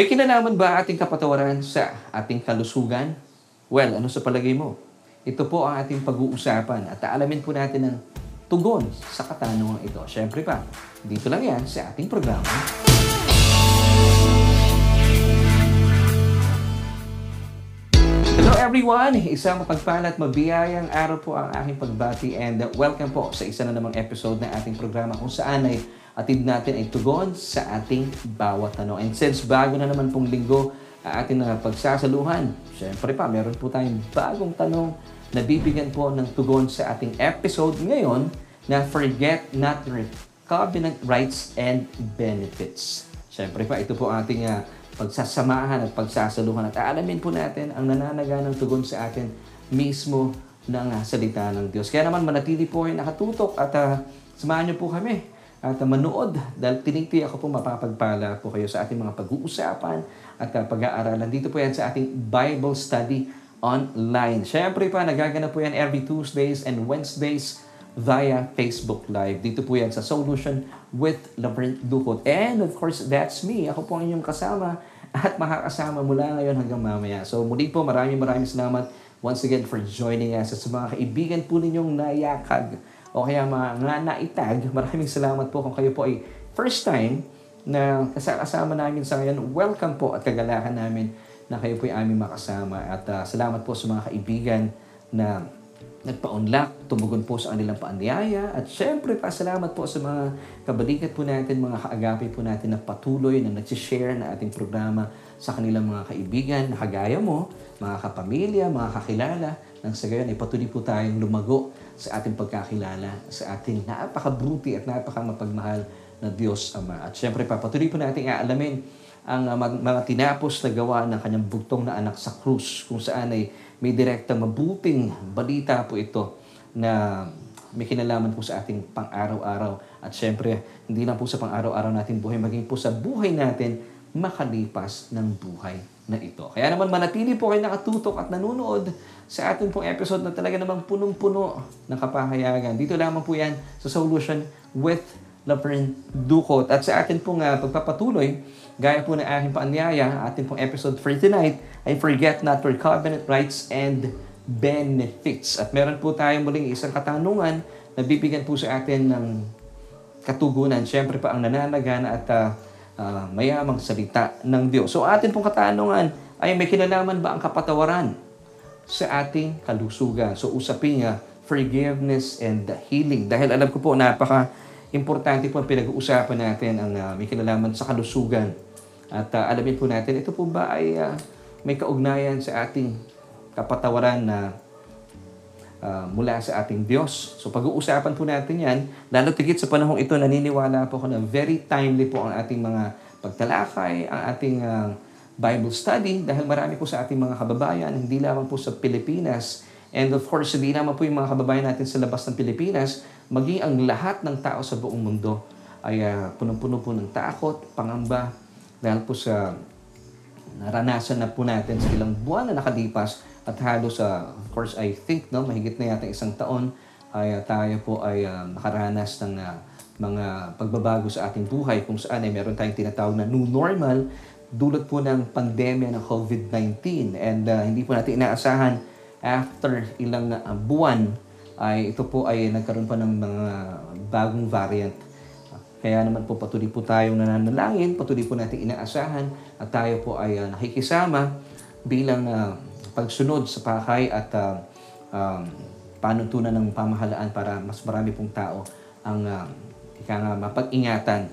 May kinalaman ba ating kapatawaran sa ating kalusugan? Well, ano sa palagay mo? Ito po ang ating pag-uusapan at aalamin po natin ang tugon sa katanungan ito. Siyempre pa, dito lang yan sa ating programa. Hello everyone! Isang mapagpala at mabiyayang araw po ang aking pagbati and welcome po sa isa na namang episode ng ating programa kung saan ay atid natin ay tugon sa ating bawat tanong. And since bago na naman pong linggo ang ating na pagsasaluhan, syempre pa, meron po tayong bagong tanong na bibigyan po ng tugon sa ating episode ngayon na Forget Not Your Covenant Rights and Benefits. Syempre pa, ito po ating uh, pagsasamahan at pagsasaluhan at aalamin po natin ang nananaga ng tugon sa atin mismo ng uh, salita ng Diyos. Kaya naman manatili po kayo nakatutok at uh, samahan niyo po kami at manood dahil tinigti ako po mapapagpala po kayo sa ating mga pag-uusapan at pag-aaralan. Dito po yan sa ating Bible Study online. Siyempre pa, nagaganap po yan every Tuesdays and Wednesdays via Facebook Live. Dito po yan sa Solution with Laverne Ducot. And of course, that's me. Ako po ang inyong kasama at makakasama mula ngayon hanggang mamaya. So muli po, maraming maraming salamat once again for joining us. At sa mga kaibigan po ninyong nayakag o kaya mga naitag, maraming salamat po kung kayo po ay first time na kasama namin sa ngayon. Welcome po at kagalakan namin na kayo po ay aming makasama. At uh, salamat po sa mga kaibigan na nagpa-unlock, tumugon po sa kanilang paanyaya. At syempre, pasalamat po sa mga kabalikat po natin, mga kaagapi po natin na patuloy na nag-share na ating programa sa kanilang mga kaibigan kagaya mo, mga kapamilya, mga kakilala. Nang sa gayon ay po tayong lumago sa ating pagkakilala, sa ating napakabuti at napakamapagmahal na Diyos Ama. At syempre, papatuloy po natin aalamin ang uh, mga tinapos na gawa ng kanyang bugtong na anak sa krus kung saan ay may direktang mabuting balita po ito na may kinalaman po sa ating pang-araw-araw. At syempre, hindi lang po sa pang-araw-araw natin buhay, maging po sa buhay natin makalipas ng buhay na ito. Kaya naman manatili po kayo nakatutok at nanonood sa ating pong episode na talaga namang punong-puno ng kapahayagan. Dito lamang po yan sa Solution with Laverne Ducot. At sa atin pong uh, pagpapatuloy, gaya po ng aking paanyaya, ating pong episode for tonight, ay Forget Not Your Covenant Rights and Benefits. At meron po tayong muling isang katanungan na bibigyan po sa atin ng katugunan. Siyempre pa ang nananagana at uh, uh, mayamang salita ng Diyos. So atin pong katanungan ay may kinalaman ba ang kapatawaran sa ating kalusugan? So usapin nga forgiveness and healing. Dahil alam ko po napaka importante po ang pinag-uusapan natin ang uh, may kinalaman sa kalusugan. At uh, alamin po natin, ito po ba ay uh, may kaugnayan sa ating kapatawaran na uh, mula sa ating Diyos. So pag-uusapan po natin yan, lalo tigit sa panahong ito, naniniwala po ako na very timely po ang ating mga pagtalakay, ang ating uh, Bible study dahil marami po sa ating mga kababayan, hindi lamang po sa Pilipinas, and of course, hindi naman po yung mga kababayan natin sa labas ng Pilipinas, maging ang lahat ng tao sa buong mundo ay uh, punong-puno po ng takot, pangamba, dahil po sa naranasan na po natin sa ilang buwan na nakalipas at halos sa, uh, of course, I think, no, mahigit na yata isang taon ay uh, tayo po ay uh, nakaranas ng uh, mga pagbabago sa ating buhay kung saan ay meron tayong tinatawag na new normal dulot po ng pandemya ng COVID-19 and uh, hindi po natin inaasahan after ilang uh, buwan ay ito po ay nagkaroon pa ng mga bagong variant. Kaya naman po patuloy po tayong nananalangin, patuloy po natin inaasahan at tayo po ay uh, nakikisama bilang uh, pagsunod sa pakay at uh, um, panuntunan ng pamahalaan para mas marami pong tao ang uh, ika nga mapag-ingatan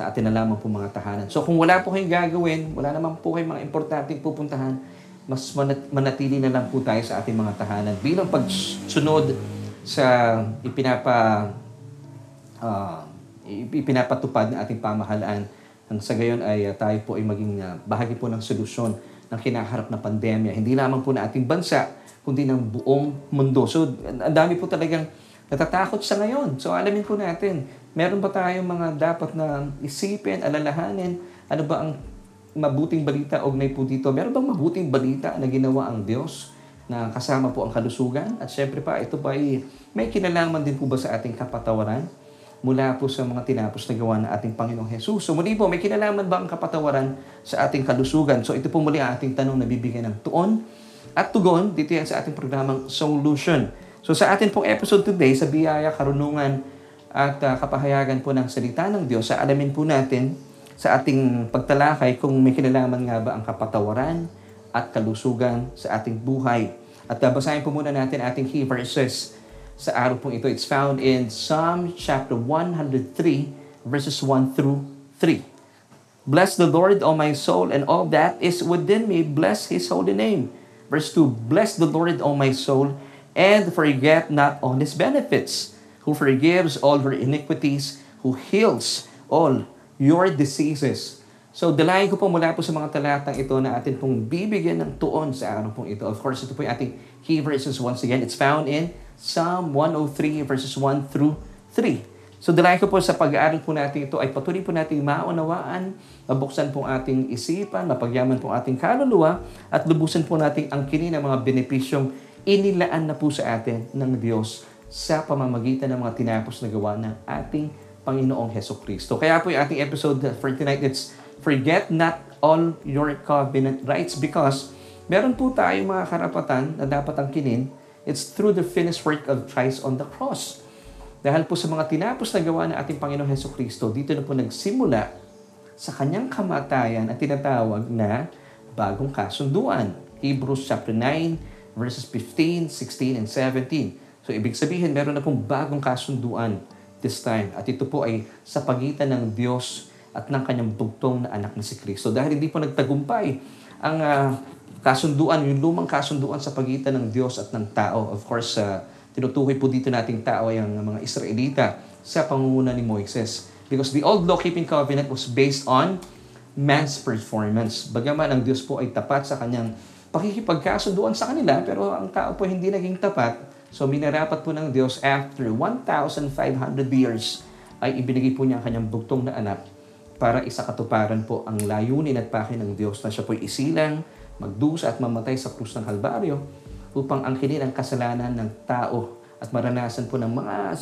sa atin na lamang po mga tahanan. So kung wala po kayong gagawin, wala naman po kayong mga importanteng pupuntahan, mas manatili na lang po tayo sa ating mga tahanan bilang pagsunod sa ipinapa uh, ipinapatupad ng ating pamahalaan nang sa gayon ay uh, tayo po ay maging uh, bahagi po ng solusyon ng kinaharap na pandemya. Hindi lamang po na ating bansa, kundi ng buong mundo. So, ang dami po talagang natatakot sa ngayon. So, alamin po natin, meron ba tayong mga dapat na isipin, alalahanin, ano ba ang mabuting balita ognay po dito? Meron bang mabuting balita na ginawa ang Diyos? na kasama po ang kalusugan. At syempre pa, ito ba ay may kinalaman din po ba sa ating kapatawaran? mula po sa mga tinapos na gawa ng ating Panginoong Jesus. So muli po, may kinalaman ba ang kapatawaran sa ating kalusugan? So ito po muli ang ating tanong na bibigyan ng tuon at tugon dito yan sa ating programang Solution. So sa atin pong episode today, sa biyaya, karunungan at uh, kapahayagan po ng salita ng Diyos, sa alamin po natin sa ating pagtalakay kung may kinalaman nga ba ang kapatawaran at kalusugan sa ating buhay. At uh, basahin po muna natin ating key verses sa araw pong ito. It's found in Psalm chapter 103 verses 1 through 3. Bless the Lord, O my soul, and all that is within me. Bless His holy name. Verse 2, Bless the Lord, O my soul, and forget not all His benefits, who forgives all your iniquities, who heals all your diseases. So, dalayan ko po mula po sa mga talatang ito na atin pong bibigyan ng tuon sa araw pong ito. Of course, ito po yung ating key verses once again. It's found in Psalm 103 verses 1 through 3. So dalayan ko po sa pag-aaral po natin ito ay patuloy po natin maunawaan, mabuksan po ating isipan, mapagyaman po ating kaluluwa, at lubusan po natin ang kini ng mga benepisyong inilaan na po sa atin ng Diyos sa pamamagitan ng mga tinapos na gawa ng ating Panginoong Heso Kristo. Kaya po yung ating episode for tonight, it's Forget not all your covenant rights because meron po tayong mga karapatan na dapat ang kinin It's through the finished work of Christ on the cross. Dahil po sa mga tinapos na gawa ng ating Panginoong Heso Kristo, dito na po nagsimula sa kanyang kamatayan at tinatawag na bagong kasunduan. Hebrews chapter 9, verses 15, 16, and 17. So, ibig sabihin, meron na pong bagong kasunduan this time. At ito po ay sa pagitan ng Diyos at ng kanyang bugtong na anak na si Kristo. Dahil hindi po nagtagumpay ang uh, kasunduan, yung lumang kasunduan sa pagitan ng Diyos at ng tao. Of course, uh, tinutukoy po dito nating tao ay ang mga Israelita sa pangunguna ni Moises. Because the old law-keeping covenant was based on man's performance. Bagaman ang Diyos po ay tapat sa kanyang pakikipagkasunduan sa kanila, pero ang tao po hindi naging tapat. So minarapat po ng Diyos after 1,500 years ay ibinigay po niya ang kanyang bugtong na anak para isakatuparan po ang layunin at pakin ng Diyos na siya po isilang, magdusa at mamatay sa krus ng Kalbaryo upang angkinin ang kasalanan ng tao at maranasan po ng mga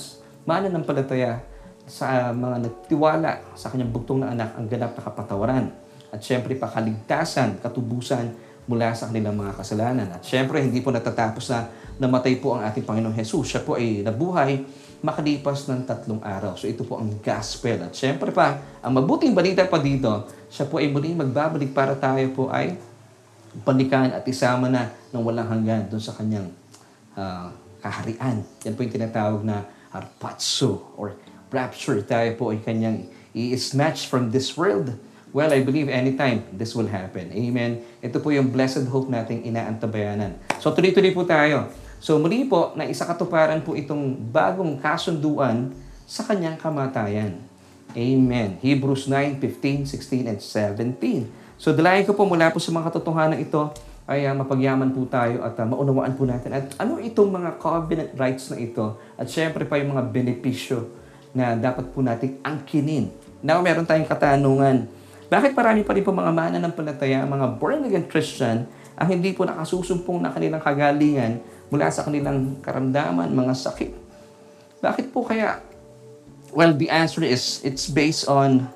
mananampalataya sa mga nagtiwala sa kanyang bugtong na anak ang ganap na kapatawaran. At syempre pakaligtasan, katubusan mula sa kanilang mga kasalanan. At syempre hindi po natatapos na namatay po ang ating Panginoong Jesus. Siya po ay nabuhay makalipas ng tatlong araw. So ito po ang gospel. At syempre pa, ang mabuting balita pa dito, siya po ay muling magbabalik para tayo po ay balikan at isama na ng walang hanggan doon sa kanyang uh, kaharian. Yan po yung tinatawag na harpatso or rapture. Tayo po ay kanyang i-snatch from this world. Well, I believe anytime this will happen. Amen. Ito po yung blessed hope nating inaantabayanan. So tuloy-tuloy po tayo. So muli po, na isa po itong bagong kasunduan sa kanyang kamatayan. Amen. Hebrews 9, 15, 16, and 17. So dalayan ko po mula po sa mga katotohanan ito ay uh, mapagyaman po tayo at uh, maunawaan po natin at ano itong mga covenant rights na ito at syempre pa yung mga benepisyo na dapat po nating angkinin. Now, meron tayong katanungan. Bakit marami pa rin po mga mana ng palataya, mga born-again Christian, ang hindi po nakasusumpong na kanilang kagalingan mula sa kanilang karamdaman, mga sakit? Bakit po kaya? Well, the answer is, it's based on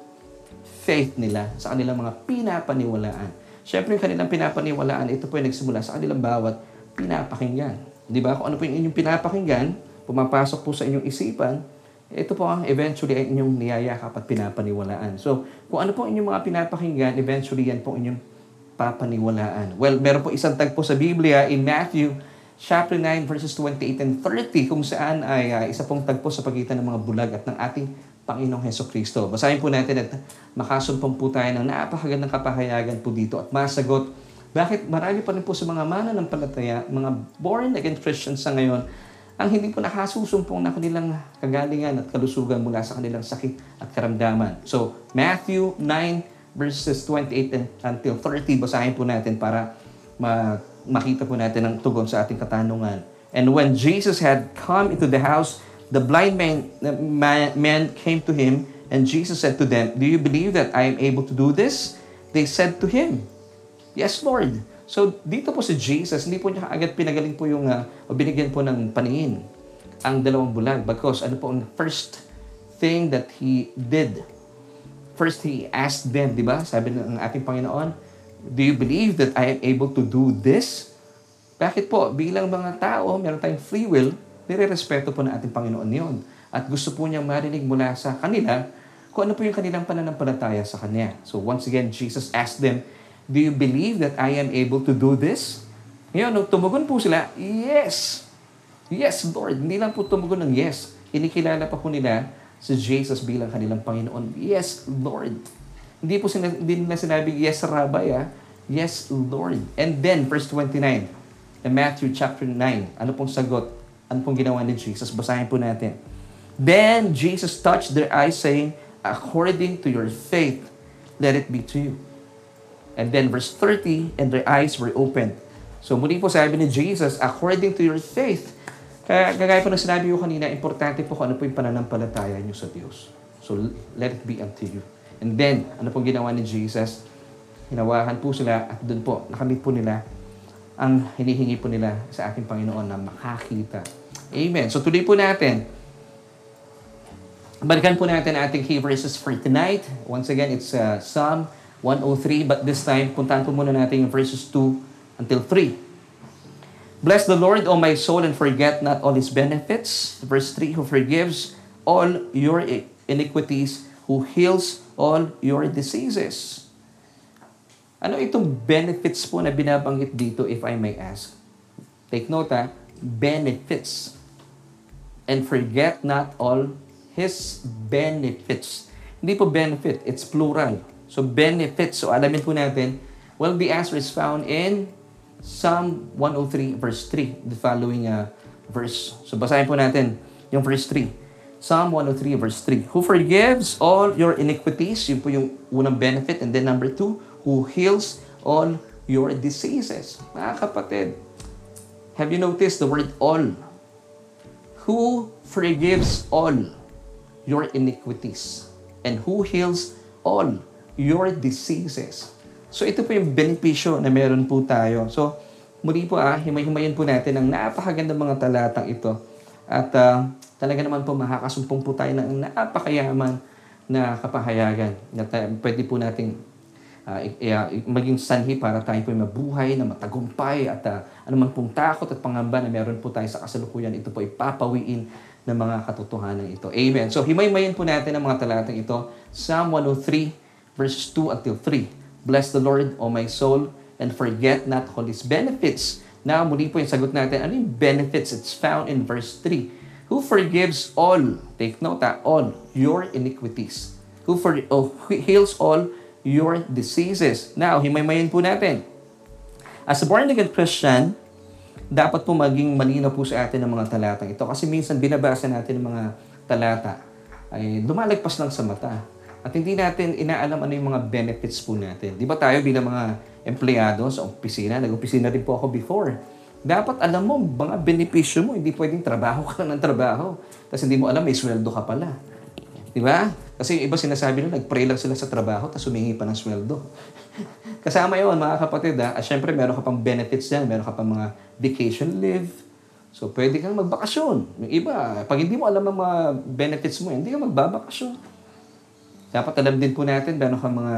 faith nila sa kanilang mga pinapaniwalaan. Siyempre, yung kanilang pinapaniwalaan, ito po yung nagsimula sa kanilang bawat pinapakinggan. Di ba? Kung ano po yung inyong pinapakinggan, pumapasok po sa inyong isipan, ito po ang eventually ay inyong niyayakap at pinapaniwalaan. So, kung ano po inyong mga pinapakinggan, eventually yan po inyong papaniwalaan. Well, meron po isang tagpo sa Biblia in Matthew chapter 9 verses 28 and 30 kung saan ay uh, isa pong tagpo sa pagitan ng mga bulag at ng ating Panginoong Heso Kristo. Basahin po natin at makasumpong po tayo ng napakagandang kapahayagan po dito at masagot bakit marami pa rin po sa mga mana ng palataya, mga born again Christians sa ngayon, ang hindi po nakasusumpong na kanilang kagalingan at kalusugan mula sa kanilang sakit at karamdaman. So, Matthew 9 verses 28 until 30, basahin po natin para ma- makita po natin ang tugon sa ating katanungan. And when Jesus had come into the house, the blind man, man, man came to him, and Jesus said to them, Do you believe that I am able to do this? They said to him, Yes, Lord. So, dito po si Jesus, hindi po niya agad pinagaling po yung, uh, o binigyan po ng paningin ang dalawang bulag. Because ano po ang first thing that He did. First, He asked them, di ba? Sabi ng ating Panginoon, Do you believe that I am able to do this? Bakit po? Bilang mga tao, meron tayong free will, nire-respeto po ng ating Panginoon yon. At gusto po niya marinig mula sa kanila kung ano po yung kanilang pananampalataya sa Kanya. So once again, Jesus asked them, Do you believe that I am able to do this? Ngayon, nung tumugon po sila, Yes! Yes, Lord. Hindi lang po tumugon ng yes. Inikilala pa po nila si Jesus bilang kanilang Panginoon. Yes, Lord. Hindi po sila, hindi nila sinabing, yes, Rabbi, ah. Yes, Lord. And then, verse 29, in Matthew chapter 9, ano pong sagot? Ano pong ginawa ni Jesus? Basahin po natin. Then Jesus touched their eyes, saying, According to your faith, let it be to you. And then verse 30, and their eyes were opened. So muli po sabi ni Jesus, according to your faith, kaya kagaya po ng sinabi ko kanina, importante po kung ano po yung pananampalataya niyo sa Diyos. So let it be unto you. And then, ano pong ginawa ni Jesus? Hinawakan po sila at doon po, nakamit po nila ang hinihingi po nila sa ating Panginoon na makakita. Amen. So tuloy po natin. Balikan po natin ating key verses for tonight. Once again, it's uh, Psalm 103, but this time, puntahan po muna natin yung verses 2 until 3. Bless the Lord, O my soul, and forget not all His benefits. Verse 3, who forgives all your iniquities, who heals all your diseases. Ano itong benefits po na binabanggit dito, if I may ask? Take note ha, benefits. And forget not all His benefits. Hindi po benefit, it's plural. So benefits, so alamin po natin, well, the answer is found in Psalm 103 verse 3, the following uh, verse. So basahin po natin yung verse 3. Psalm 103 verse 3. Who forgives all your iniquities, yun po yung unang benefit. And then number 2, who heals all your diseases. Mga kapatid, have you noticed the word all? Who forgives all your iniquities? And who heals all your diseases? So ito po yung benepisyo na meron po tayo. So muli po ah, himay-himayin po natin ang napakagandang mga talatang ito. At uh, talaga naman po makakasumpong po tayo ng napakayaman na kapahayagan na tayo, pwede po nating uh, uh, maging sanhi para tayo po mabuhay na matagumpay at uh, anuman pong takot at pangamba na meron po tayo sa kasalukuyan, ito po ipapawiin ng mga katotohanan ito. Amen. So himay-himayin po natin ang mga talatang ito. Psalm 103 verses 2 until 3. Bless the Lord, O my soul, and forget not all His benefits. Now, muli po yung sagot natin. Ano yung benefits? It's found in verse 3. Who forgives all, take note ha, all your iniquities. Who for, oh, heals all your diseases. Now, himaymayin po natin. As a born-again Christian, dapat po maging malinaw po sa atin ang mga talatang ito. Kasi minsan binabasa natin ang mga talata ay lumalagpas lang sa mata. At hindi natin inaalam ano yung mga benefits po natin. Di ba tayo bilang mga empleyado sa opisina, nag-opisina rin po ako before. Dapat alam mo, mga benepisyo mo, hindi pwedeng trabaho ka ng trabaho. Kasi hindi mo alam, may sweldo ka pala. Di ba? Kasi yung iba sinasabi nila, nag-pray lang sila sa trabaho, tapos humingi pa ng sweldo. Kasama yon mga kapatid ha. At syempre, meron ka pang benefits yan. Meron ka pang mga vacation leave. So, pwede kang magbakasyon. Yung iba, pag hindi mo alam ang mga benefits mo, hindi ka magbabakasyon. Dapat alam din po natin, meron kang mga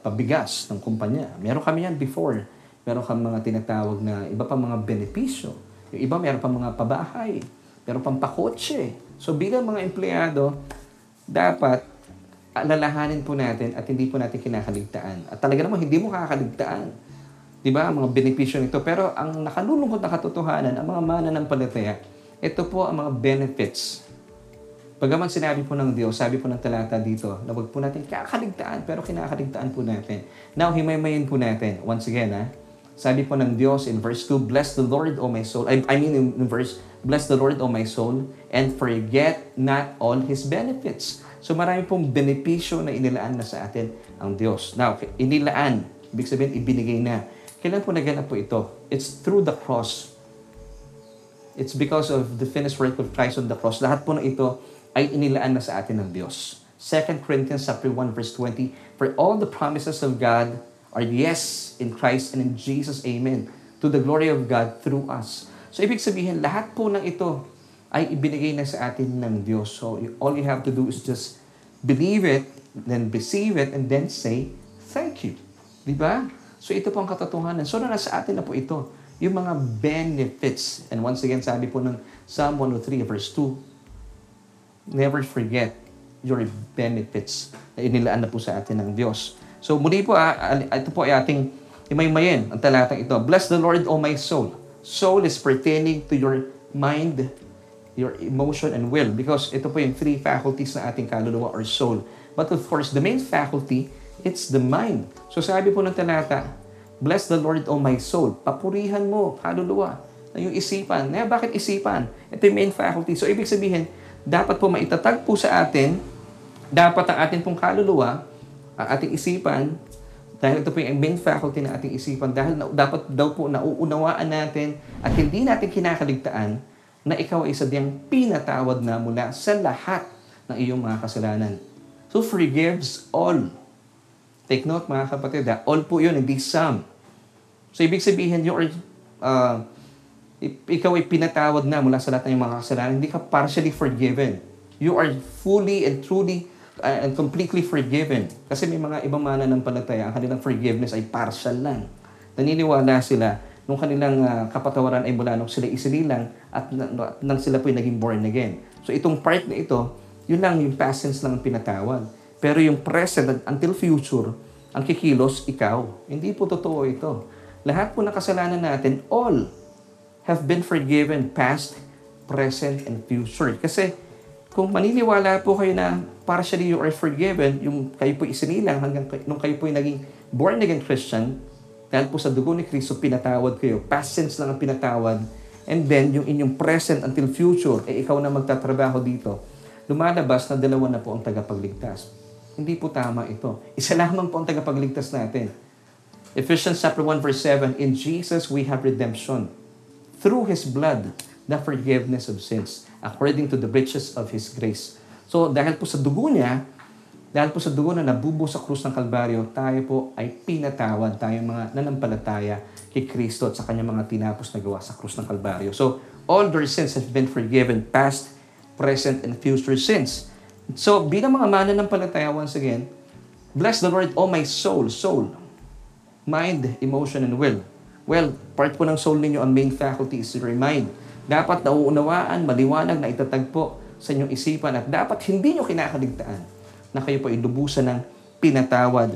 pabigas ng kumpanya. Meron kami yan before. Meron kang mga tinatawag na iba pang mga benepisyo. Yung iba meron pang mga pabahay. Meron pang pakotse. So bilang mga empleyado, dapat alalahanin po natin at hindi po natin kinakaligtaan. At talaga naman, hindi mo kakaligtaan. Di ba? Mga benepisyo nito. Pero ang nakalulungkot na katotohanan, ang mga mananampalataya, ito po ang mga benefits Pagaman sinabi po ng Diyos, sabi po ng talata dito, na wag po natin kakaligtaan, pero kinakaligtaan po natin. Now, himaymayin po natin. Once again, ha? Sabi po ng Diyos in verse 2, Bless the Lord, O my soul. I, I mean in, verse, Bless the Lord, O my soul, and forget not all His benefits. So marami pong benepisyo na inilaan na sa atin ang Diyos. Now, inilaan, ibig sabihin, ibinigay na. Kailan po naganap po ito? It's through the cross. It's because of the finished work of Christ on the cross. Lahat po na ito ay inilaan na sa atin ng Diyos. 2 Corinthians chapter 1 verse 20, For all the promises of God are yes in Christ and in Jesus, Amen, to the glory of God through us. So ibig sabihin, lahat po ng ito ay ibinigay na sa atin ng Diyos. So, all you have to do is just believe it, then receive it, and then say, thank you. Di ba? So, ito po ang katotohanan. So, nasa atin na po ito. Yung mga benefits. And once again, sabi po ng Psalm 103 verse 2, never forget your benefits na inilaan na po sa atin ng Diyos. So muli po, ah, ito po ay ating imaymayin ang talatang ito. Bless the Lord, O my soul. Soul is pertaining to your mind, your emotion, and will. Because ito po yung three faculties na ating kaluluwa or soul. But of course, the main faculty, it's the mind. So sabi po ng talata, Bless the Lord, O my soul. Papurihan mo, kaluluwa, na yung isipan. Eh, bakit isipan? Ito yung main faculty. So, ibig sabihin, dapat po maitatag po sa atin, dapat ang atin pong kaluluwa, ang ating isipan, dahil ito po yung main faculty ng ating isipan, dahil na, dapat daw po nauunawaan natin at hindi natin kinakaligtaan na ikaw ay sadyang pinatawad na mula sa lahat ng iyong mga kasalanan. So, forgives all. Take note mga kapatid, ha? all po yun, hindi some. So, ibig sabihin, you are, uh, ikaw ay pinatawad na mula sa lahat ng iyong mga kasalanan. Hindi ka partially forgiven. You are fully and truly uh, and completely forgiven. Kasi may mga ibang mananampalataya, ang kanilang forgiveness ay partial lang. Naniniwala sila nung kanilang uh, kapatawaran ay mula nung sila isinilang at na- na- nang sila po ay naging born again. So itong part na ito, yun lang yung past tense lang ang pinatawad. Pero yung present until future, ang kikilos, ikaw. Hindi po totoo ito. Lahat po ng kasalanan natin, all have been forgiven past, present, and future. Kasi kung maniniwala po kayo na partially you are forgiven, yung kayo po isinilang hanggang nung kayo po naging born again Christian, dahil po sa dugo ni Kristo, pinatawad kayo. Past tense lang ang pinatawad. And then, yung inyong present until future, eh ikaw na magtatrabaho dito, lumalabas na dalawa na po ang tagapagligtas. Hindi po tama ito. Isa lamang po ang tagapagligtas natin. Ephesians chapter 1 verse 7, In Jesus we have redemption through His blood, the forgiveness of sins, according to the riches of His grace. So, dahil po sa dugo niya, dahil po sa dugo na nabubo sa krus ng Kalbaryo, tayo po ay pinatawad, tayo mga nanampalataya kay Kristo at sa kanyang mga tinapos na gawa sa krus ng Kalbaryo. So, all their sins have been forgiven, past, present, and future sins. So, bilang mga mananampalataya, once again, bless the Lord, oh my soul, soul, mind, emotion, and will. Well, part po ng soul ninyo, ang main faculty is your mind. Dapat nauunawaan, maliwanag na itatagpo sa inyong isipan at dapat hindi nyo kinakaligtaan na kayo po ay lubusan ng pinatawad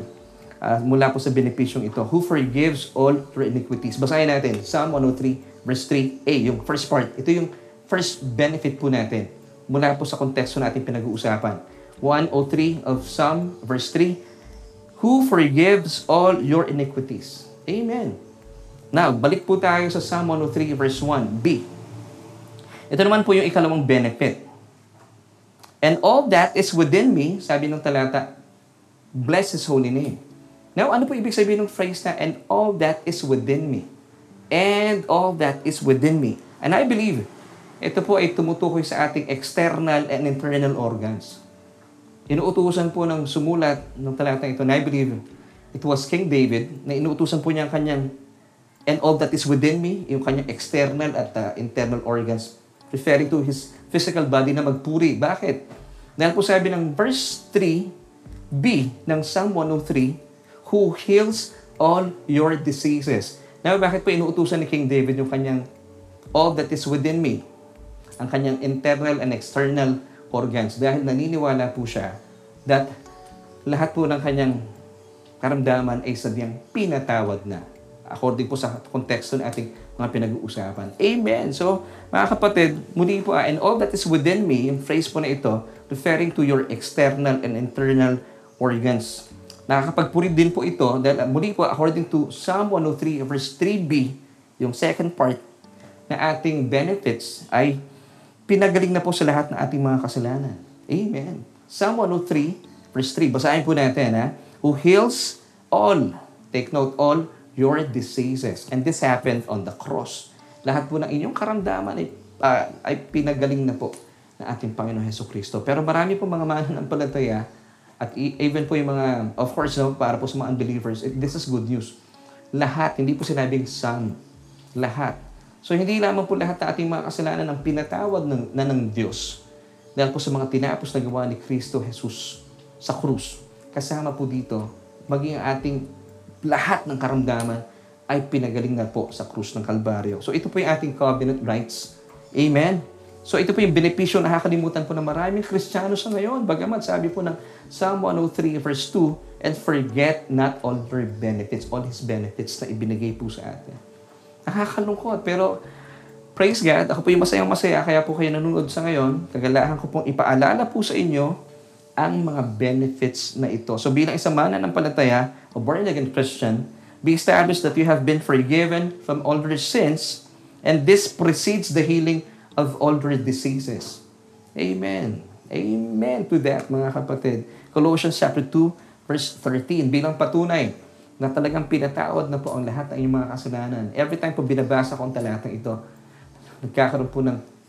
ah, mula po sa benepisyong ito. Who forgives all your iniquities. Basahin natin, Psalm 103, verse 3a, yung first part. Ito yung first benefit po natin mula po sa konteksto natin pinag-uusapan. 103 of Psalm, verse 3, who forgives all your iniquities. Amen. Now, balik po tayo sa Psalm 103 verse 1b. Ito naman po yung ikalawang benefit. And all that is within me, sabi ng talata, bless His holy name. Now, ano po ibig sabihin ng phrase na, and all that is within me? And all that is within me. And I believe, ito po ay tumutukoy sa ating external and internal organs. Inuutusan po ng sumulat ng talatang ito, and I believe it was King David, na inuutusan po niya ang kanyang and all that is within me, yung kanyang external at uh, internal organs, referring to his physical body na magpuri. Bakit? Dahil po sabi ng verse 3b ng Psalm 103, who heals all your diseases. Now, bakit po inuutusan ni King David yung kanyang all that is within me? Ang kanyang internal and external organs. Dahil naniniwala po siya that lahat po ng kanyang karamdaman ay sadyang pinatawad na. According po sa konteksto ng ating mga pinag-uusapan. Amen. So, mga kapatid, muli po, ah, and all that is within me, yung phrase po na ito, referring to your external and internal organs. Nakakapagpuri din po ito dahil ah, muli po, according to Psalm 103 verse 3b, yung second part na ating benefits ay pinagaling na po sa lahat ng ating mga kasalanan. Amen. Psalm 103 verse 3. Basahin po natin ha. Who heals all, take note, all your diseases. And this happened on the cross. Lahat po ng inyong karamdaman ay, ah, ay pinagaling na po ng ating Panginoon Heso Kristo. Pero marami po mga mananampalataya at e- even po yung mga, of course, no, para po sa mga unbelievers, this is good news. Lahat, hindi po sinabing some. Lahat So hindi lamang po lahat ng ating mga kasalanan ang pinatawad ng, na ng Diyos. Dahil po sa mga tinapos na gawa ni Kristo Jesus sa krus. Kasama po dito, maging ating lahat ng karamdaman ay pinagaling na po sa krus ng Kalbaryo. So ito po yung ating covenant rights. Amen? So ito po yung benepisyo na nakakalimutan po ng maraming Kristiyano sa ngayon. Bagamat sabi po ng Psalm 103 verse 2, and forget not all their benefits, all His benefits na ibinigay po sa atin. Nakakalungkot, pero praise God, ako po yung masayang masaya, kaya po kayo nanonood sa ngayon, kagalahan ko pong ipaalala po sa inyo ang mga benefits na ito. So bilang isang mananampalataya, a born-again Christian, be established that you have been forgiven from all your sins, and this precedes the healing of all their diseases. Amen. Amen to that, mga kapatid. Colossians chapter 2, verse 13, bilang patunay na talagang pinatawad na po ang lahat ng inyong mga kasalanan. Every time po binabasa ko ang talatang ito, nagkakaroon po ng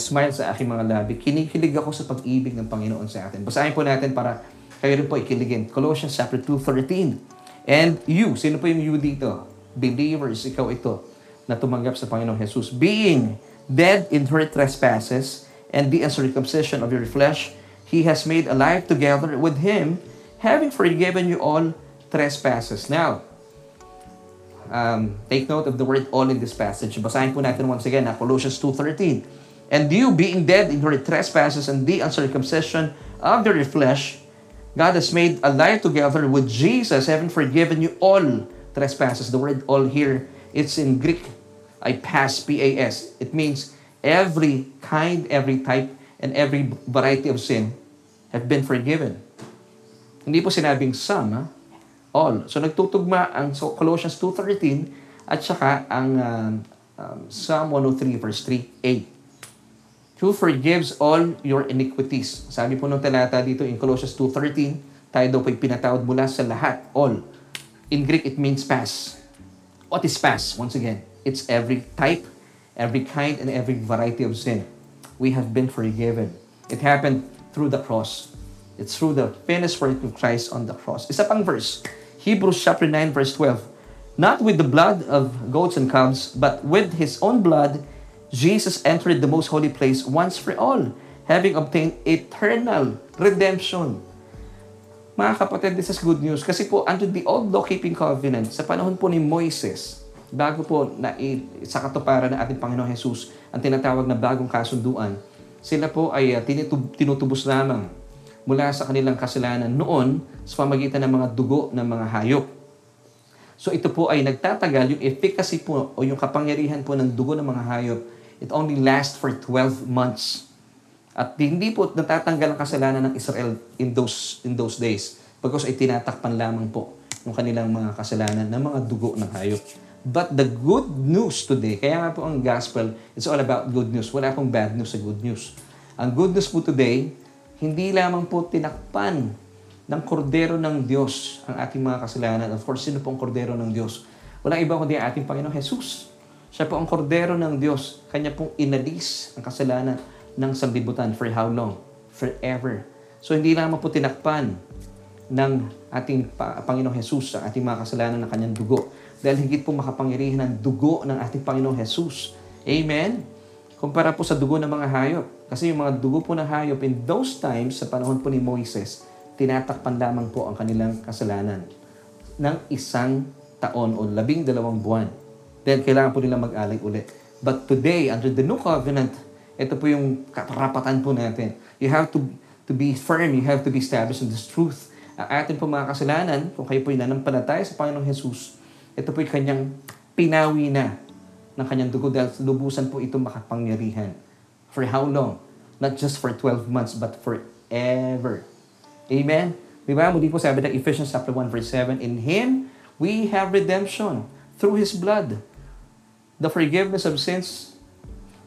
smile sa aking mga labi. Kinikilig ako sa pag-ibig ng Panginoon sa atin. Basahin po natin para kayo rin po ikiligin. Colossians chapter 2, 13. And you, sino po yung you dito? Believers, ikaw ito, na tumanggap sa Panginoong Jesus. Being dead in her trespasses and the uncircumcision of your flesh, He has made alive together with Him, having forgiven you all trespasses. Now, um, take note of the word all in this passage. Basahin po natin once again, na Colossians 2.13. And you, being dead in your trespasses and the uncircumcision of your flesh, God has made alive together with Jesus, having forgiven you all trespasses. The word all here, it's in Greek ay PAS, P-A-S. It means every kind, every type, and every variety of sin have been forgiven. Hindi po sinabing some, ha? all. So nagtutugma ang so Colossians 2.13 at saka ang uh, um, Psalm 103 verse 3a. Who forgives all your iniquities. Sabi po nung talata dito in Colossians 2.13, tayo daw po'y pinatawad mula sa lahat, all. In Greek, it means pass. What is pass? Once again, It's every type, every kind, and every variety of sin. We have been forgiven. It happened through the cross. It's through the finished work of Christ on the cross. Isa pang verse, Hebrews chapter 9 verse 12. Not with the blood of goats and calves, but with his own blood, Jesus entered the most holy place once for all, having obtained eternal redemption. Mga kapatid, this is good news. Kasi po, under the old law-keeping covenant, sa panahon po ni Moises, bago po na sa katuparan ng ating Panginoong Jesus ang tinatawag na bagong kasunduan, sila po ay uh, tinutub, tinutubos lamang mula sa kanilang kasalanan noon sa pamagitan ng mga dugo ng mga hayop. So ito po ay nagtatagal, yung efficacy po o yung kapangyarihan po ng dugo ng mga hayop, it only lasts for 12 months. At hindi po natatanggal ang kasalanan ng Israel in those in those days because ay tinatakpan lamang po ng kanilang mga kasalanan ng mga dugo ng hayop. But the good news today, kaya nga po ang gospel, it's all about good news. Wala pong bad news sa good news. Ang good news po today, hindi lamang po tinakpan ng kordero ng Diyos ang ating mga kasalanan. Of course, sino po ang kordero ng Diyos? Walang iba kundi ang ating Panginoong Jesus. Siya po ang kordero ng Diyos. Kanya pong inalis ang kasalanan ng sanlibutan. For how long? Forever. So, hindi lamang po tinakpan ng ating Panginoong Jesus ang ating mga kasalanan ng kanyang dugo dahil higit po makapangyarihan ang dugo ng ating Panginoong Jesus. Amen? Kumpara po sa dugo ng mga hayop. Kasi yung mga dugo po ng hayop in those times, sa panahon po ni Moises, tinatakpan lamang po ang kanilang kasalanan ng isang taon o labing dalawang buwan. Then, kailangan po nila mag-alay ulit. But today, under the new covenant, ito po yung karapatan po natin. You have to to be firm, you have to be established in this truth. Ang atin po mga kasalanan, kung kayo po nanampalataya sa Panginoong Jesus, ito po'y kanyang pinawi na ng kanyang dugo dahil lubusan po ito makapangyarihan. For how long? Not just for 12 months, but forever. Amen? Di ba? Muli po sabi ng Ephesians chapter 1 verse 7, In Him, we have redemption through His blood. The forgiveness of sins.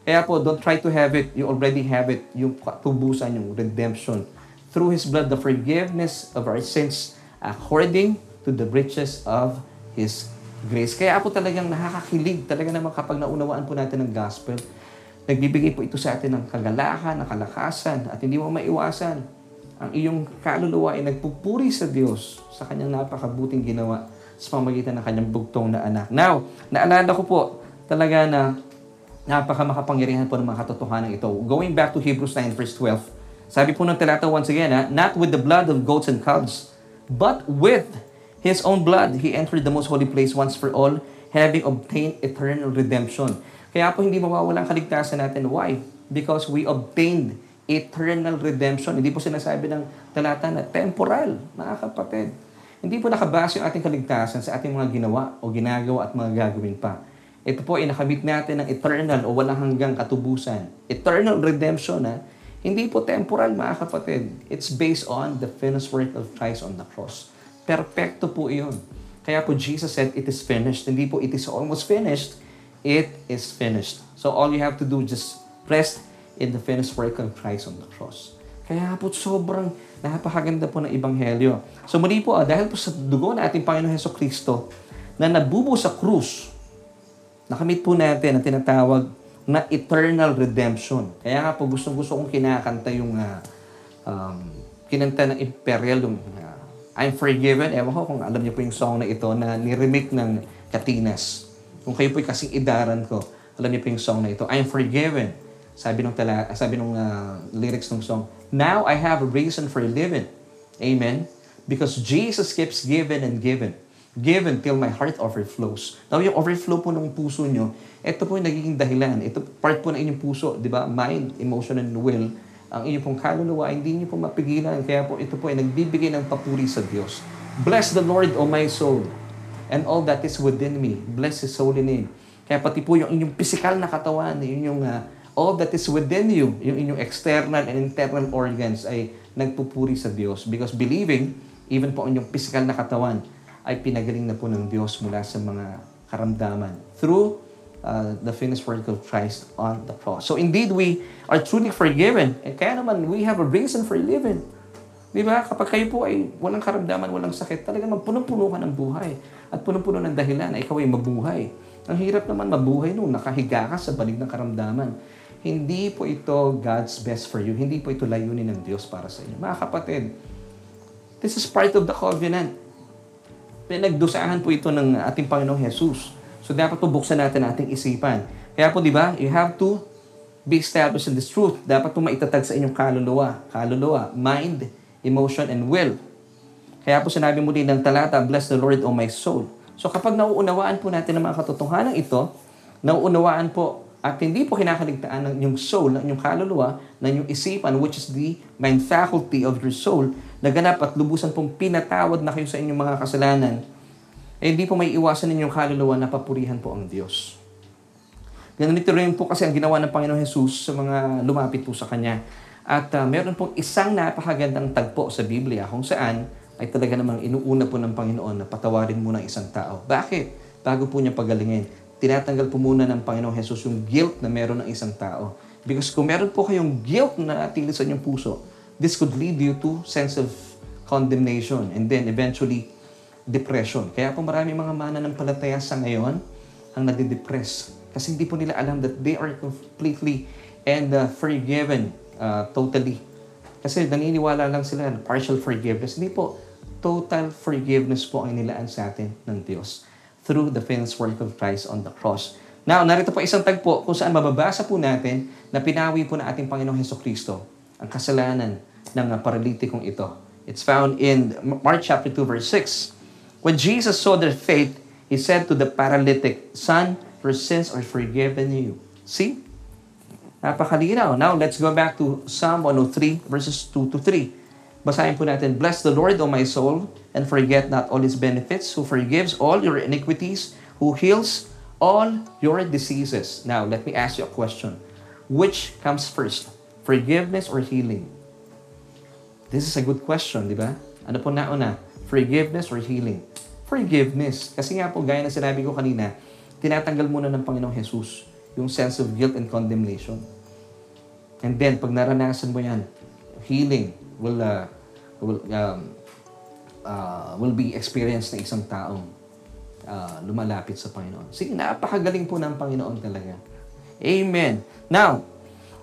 Kaya po, don't try to have it. You already have it. Yung tubusan, yung redemption. Through His blood, the forgiveness of our sins according to the riches of His grace. Kaya po talagang nakakakilig talaga naman kapag naunawaan po natin ng gospel. Nagbibigay po ito sa atin ng kagalakan, ng kalakasan, at hindi mo maiwasan. Ang iyong kaluluwa ay nagpupuri sa Diyos sa kanyang napakabuting ginawa sa pamagitan ng kanyang bugtong na anak. Now, naalala ko po, talaga na napaka makapangyarihan po ng mga katotohanan ito. Going back to Hebrews 9 verse 12, sabi po ng talata once again, ha, not with the blood of goats and calves, but with his own blood, he entered the most holy place once for all, having obtained eternal redemption. Kaya po hindi mawawala ang kaligtasan natin. Why? Because we obtained eternal redemption. Hindi po sinasabi ng talata na temporal, mga kapatid. Hindi po nakabase yung ating kaligtasan sa ating mga ginawa o ginagawa at mga gagawin pa. Ito po ay nakamit natin ng eternal o walang hanggang katubusan. Eternal redemption, ha? Hindi po temporal, mga kapatid. It's based on the finished work of Christ on the cross. Perpekto po iyon. Kaya po Jesus said, it is finished. Hindi po it is almost finished. It is finished. So all you have to do, just rest in the finished work of Christ on the cross. Kaya po sobrang napakaganda po ng Ebanghelyo. So muli po, ah, dahil po sa dugo na ating Panginoon Heso Kristo na nabubo sa krus, nakamit po natin ang tinatawag na eternal redemption. Kaya nga po gustong gusto kong kinakanta yung uh, um, kinanta ng Imperial, yung uh, I'm Forgiven. Ewan ko kung alam niyo po yung song na ito na niremake ng Katinas. Kung kayo po'y kasing idaran ko, alam niyo po yung song na ito. I'm Forgiven sabi nung tala, sabi nung uh, lyrics ng song, Now I have a reason for living. Amen? Because Jesus keeps giving and giving. Given till my heart overflows. Now, yung overflow po ng puso nyo, ito po yung nagiging dahilan. Ito part po ng inyong puso, di ba? Mind, emotion, and will. Ang inyong pong kaluluwa, hindi nyo po mapigilan. Kaya po ito po ay nagbibigay ng papuri sa Diyos. Bless the Lord, O my soul, and all that is within me. Bless His holy name. Kaya pati po yung inyong physical na katawan, yung uh, all that is within you, yung inyong external and internal organs ay nagpupuri sa Diyos. Because believing, even po inyong physical na katawan, ay pinagaling na po ng Diyos mula sa mga karamdaman through uh, the finished work of Christ on the cross. So indeed, we are truly forgiven. And kaya naman, we have a reason for living. Di ba? Kapag kayo po ay walang karamdaman, walang sakit, talaga magpunong-puno ka ng buhay. At punong-puno ng dahilan na ikaw ay mabuhay. Ang hirap naman mabuhay nung nakahiga ka sa balig ng karamdaman. Hindi po ito God's best for you. Hindi po ito layunin ng Diyos para sa inyo. Mga kapatid, this is part of the covenant. Pinagdusahan po ito ng ating Panginoong Jesus. So dapat po buksan natin ating isipan. Kaya po di ba, you have to be established in this truth. Dapat po maitatag sa inyong kaluluwa. Kaluluwa, mind, emotion, and will. Kaya po sinabi mo din ng talata, Bless the Lord, O my soul. So kapag nauunawaan po natin ang mga katotohanan ito, nauunawaan po at hindi po kinakaligtaan ng inyong soul, ng inyong kaluluwa, ng inyong isipan, which is the mind faculty of your soul, na ganap at lubusan pong pinatawad na kayo sa inyong mga kasalanan, eh hindi po may iwasan ninyong kaluluwa na papurihan po ang Diyos. Ganito rin po kasi ang ginawa ng Panginoon Jesus sa mga lumapit po sa Kanya. At uh, meron pong isang napakagandang tagpo sa Biblia kung saan ay talaga namang inuuna po ng Panginoon na patawarin muna isang tao. Bakit? Bago po niya pagalingin tinatanggal po muna ng Panginoong Jesus yung guilt na meron ng isang tao. Because kung meron po kayong guilt na natili sa inyong puso, this could lead you to sense of condemnation and then eventually depression. Kaya po marami mga mana ng palataya sa ngayon ang nadidepress kasi hindi po nila alam that they are completely and uh, forgiven uh, totally. Kasi naniniwala lang sila na partial forgiveness. Hindi po, total forgiveness po ang nilaan sa atin ng Diyos through the finished work of Christ on the cross. Now, narito po isang tagpo kung saan mababasa po natin na pinawi po na ating Panginoong Heso Kristo ang kasalanan ng paralitikong ito. It's found in Mark chapter 2 verse 6. When Jesus saw their faith, He said to the paralytic, Son, your sins are forgiven you. See? Napakalinaw. Now, let's go back to Psalm 103 verses 2 to 3. Basahin po natin, Bless the Lord, O my soul, and forget not all His benefits, who forgives all your iniquities, who heals all your diseases. Now, let me ask you a question. Which comes first? Forgiveness or healing? This is a good question, di ba? Ano po nauna? Forgiveness or healing? Forgiveness. Kasi nga po, gaya na sinabi ko kanina, tinatanggal muna ng Panginoong Jesus yung sense of guilt and condemnation. And then, pag naranasan mo yan, healing, will uh, will um, uh, will be experienced ng isang taong uh, lumalapit sa Panginoon. Sige, napakagaling po ng Panginoon talaga. Amen. Now,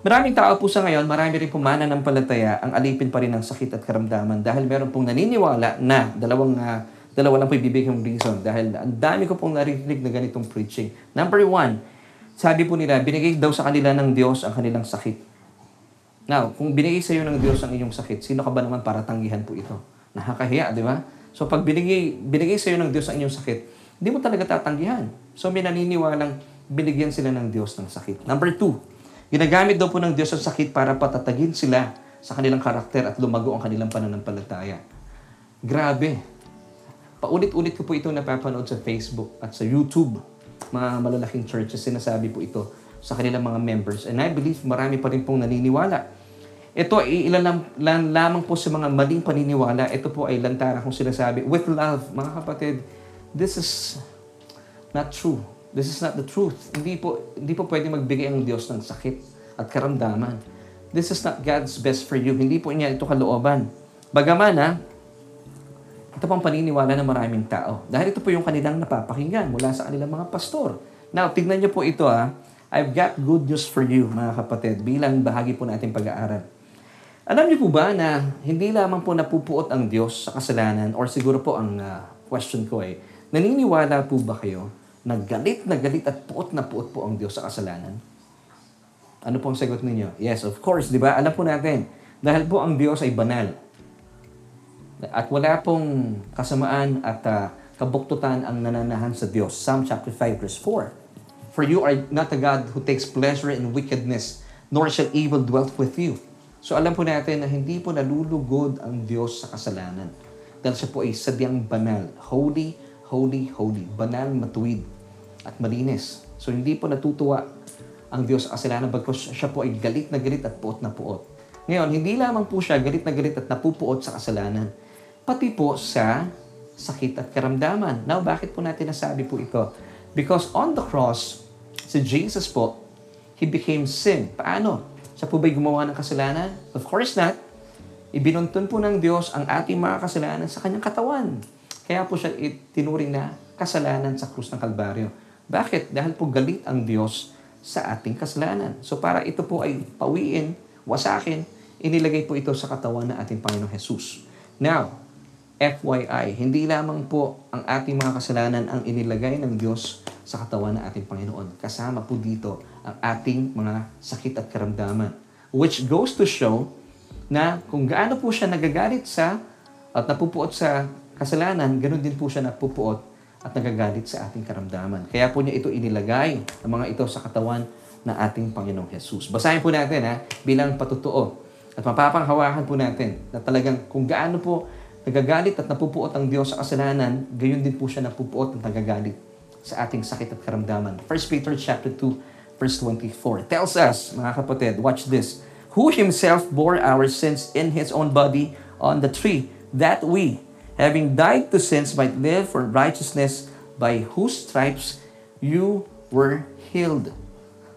maraming tao po sa ngayon, marami rin pumana ng palataya ang alipin pa rin ng sakit at karamdaman dahil meron pong naniniwala na dalawang uh, dalawa lang po ibibigay yung reason dahil ang dami ko pong narinig na ganitong preaching. Number one, sabi po nila, binigay daw sa kanila ng Diyos ang kanilang sakit. Now, kung binigay sa iyo ng Diyos ang iyong sakit, sino ka ba naman para tanggihan po ito? Nakakahiya, di ba? So pag binigay, binigay sa iyo ng Diyos ang iyong sakit, hindi mo talaga tatanggihan. So may naniniwalang binigyan sila ng Diyos ng sakit. Number two, ginagamit daw po ng Diyos ang sakit para patatagin sila sa kanilang karakter at lumago ang kanilang pananampalataya. Grabe. Paulit-ulit ko po ito napapanood sa Facebook at sa YouTube mga malalaking churches, sinasabi po ito sa kanilang mga members. And I believe marami pa rin pong naniniwala. Ito ay ilan lang, lamang po sa mga maling paniniwala. Ito po ay lantara kung sinasabi, with love, mga kapatid, this is not true. This is not the truth. Hindi po, hindi po pwede magbigay ang Diyos ng sakit at karamdaman. This is not God's best for you. Hindi po niya ito kalooban. Bagaman ha, ito pang paniniwala ng maraming tao. Dahil ito po yung kanilang napapakinggan mula sa kanilang mga pastor. Now, tignan niyo po ito ha. I've got good news for you, mga kapatid, bilang bahagi po natin pag-aaral. Alam niyo po ba na hindi lamang po napupuot ang Diyos sa kasalanan or siguro po ang uh, question ko ay, naniniwala po ba kayo na galit na galit at puot na puot po ang Diyos sa kasalanan? Ano po ang sagot ninyo? Yes, of course, di ba? Alam po natin, dahil po ang Diyos ay banal, at wala pong kasamaan at uh, kabuktutan ang nananahan sa Diyos. Psalm chapter 5 verse 4. For you are not a God who takes pleasure in wickedness, nor shall evil dwell with you. So alam po natin na hindi po nalulugod ang Diyos sa kasalanan. Dahil siya po ay sadyang banal. Holy, holy, holy. Banal, matuwid, at malinis. So hindi po natutuwa ang Diyos sa kasalanan bagkos siya po ay galit na galit at puot na puot. Ngayon, hindi lamang po siya galit na galit at napupuot sa kasalanan pati po sa sakit at karamdaman. Now, bakit po natin nasabi po ito? Because on the cross, si Jesus po, He became sin. Paano? Siya po ba'y gumawa ng kasalanan? Of course not. Ibinuntun po ng Diyos ang ating mga kasalanan sa kanyang katawan. Kaya po siya tinuring na kasalanan sa krus ng Kalbaryo. Bakit? Dahil po galit ang Diyos sa ating kasalanan. So para ito po ay pawiin, wasakin, inilagay po ito sa katawan ng ating Panginoong Jesus. Now, FYI, hindi lamang po ang ating mga kasalanan ang inilagay ng Diyos sa katawan ng ating Panginoon. Kasama po dito ang ating mga sakit at karamdaman. Which goes to show na kung gaano po siya nagagalit sa at napupuot sa kasalanan, ganun din po siya napupuot at nagagalit sa ating karamdaman. Kaya po niya ito inilagay, ang mga ito sa katawan ng ating Panginoong Jesus. Basahin po natin ha, bilang patutuo. At mapapanghawakan po natin na talagang kung gaano po nagagalit at napupuot ang Diyos sa kasalanan, gayon din po siya napupuot at nagagalit sa ating sakit at karamdaman. 1 Peter chapter 2, verse 24 tells us, mga kapatid, watch this, who himself bore our sins in his own body on the tree, that we, having died to sins, might live for righteousness, by whose stripes you were healed.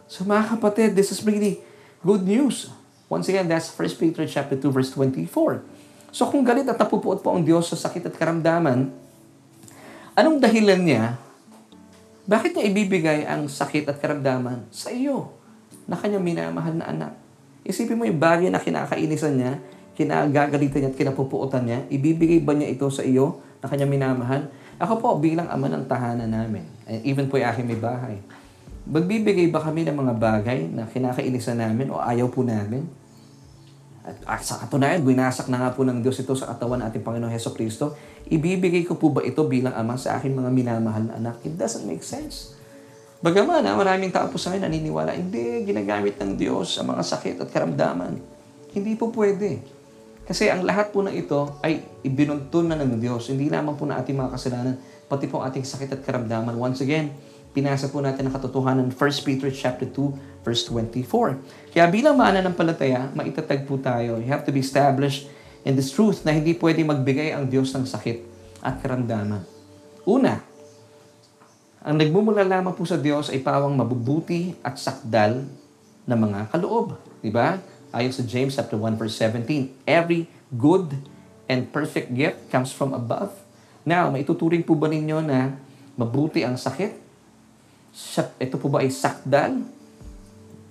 So mga kapatid, this is really good news. Once again, that's 1 Peter chapter 2, verse 24. So kung galit at napupuot po ang Diyos sa sakit at karamdaman, anong dahilan niya? Bakit niya ibibigay ang sakit at karamdaman sa iyo na kanyang minamahal na anak? Isipin mo yung bagay na kinakainisan niya, kinagagalitan niya at kinapupuotan niya, ibibigay ba niya ito sa iyo na kanyang minamahal? Ako po, bilang ama ng tahanan namin, even po aking may bahay, magbibigay ba kami ng mga bagay na kinakainisan namin o ayaw po namin? At sa katunayan, binasak na nga po ng Diyos ito sa katawan ng ating Panginoong Heso Kristo. Ibibigay ko po ba ito bilang ama sa aking mga minamahal na anak? It doesn't make sense. Bagaman, ha, maraming tao po sa akin naniniwala, hindi, ginagamit ng Diyos ang mga sakit at karamdaman. Hindi po pwede. Kasi ang lahat po ng ito ay ibinuntun na ng Diyos. Hindi lamang po na ating mga kasalanan, pati po ating sakit at karamdaman. Once again, pinasa po natin ang katotohanan 1 Peter chapter 2 verse 24. Kaya bilang palataya, maitatag po tayo. You have to be established in this truth na hindi pwede magbigay ang Diyos ng sakit at karamdaman. Una, ang nagmumula lamang po sa Diyos ay pawang mabubuti at sakdal na mga kaloob. Di ba? Ayon sa James chapter 1 verse 17, every good and perfect gift comes from above. Now, maituturing po ba ninyo na mabuti ang sakit ito po ba ay sakdal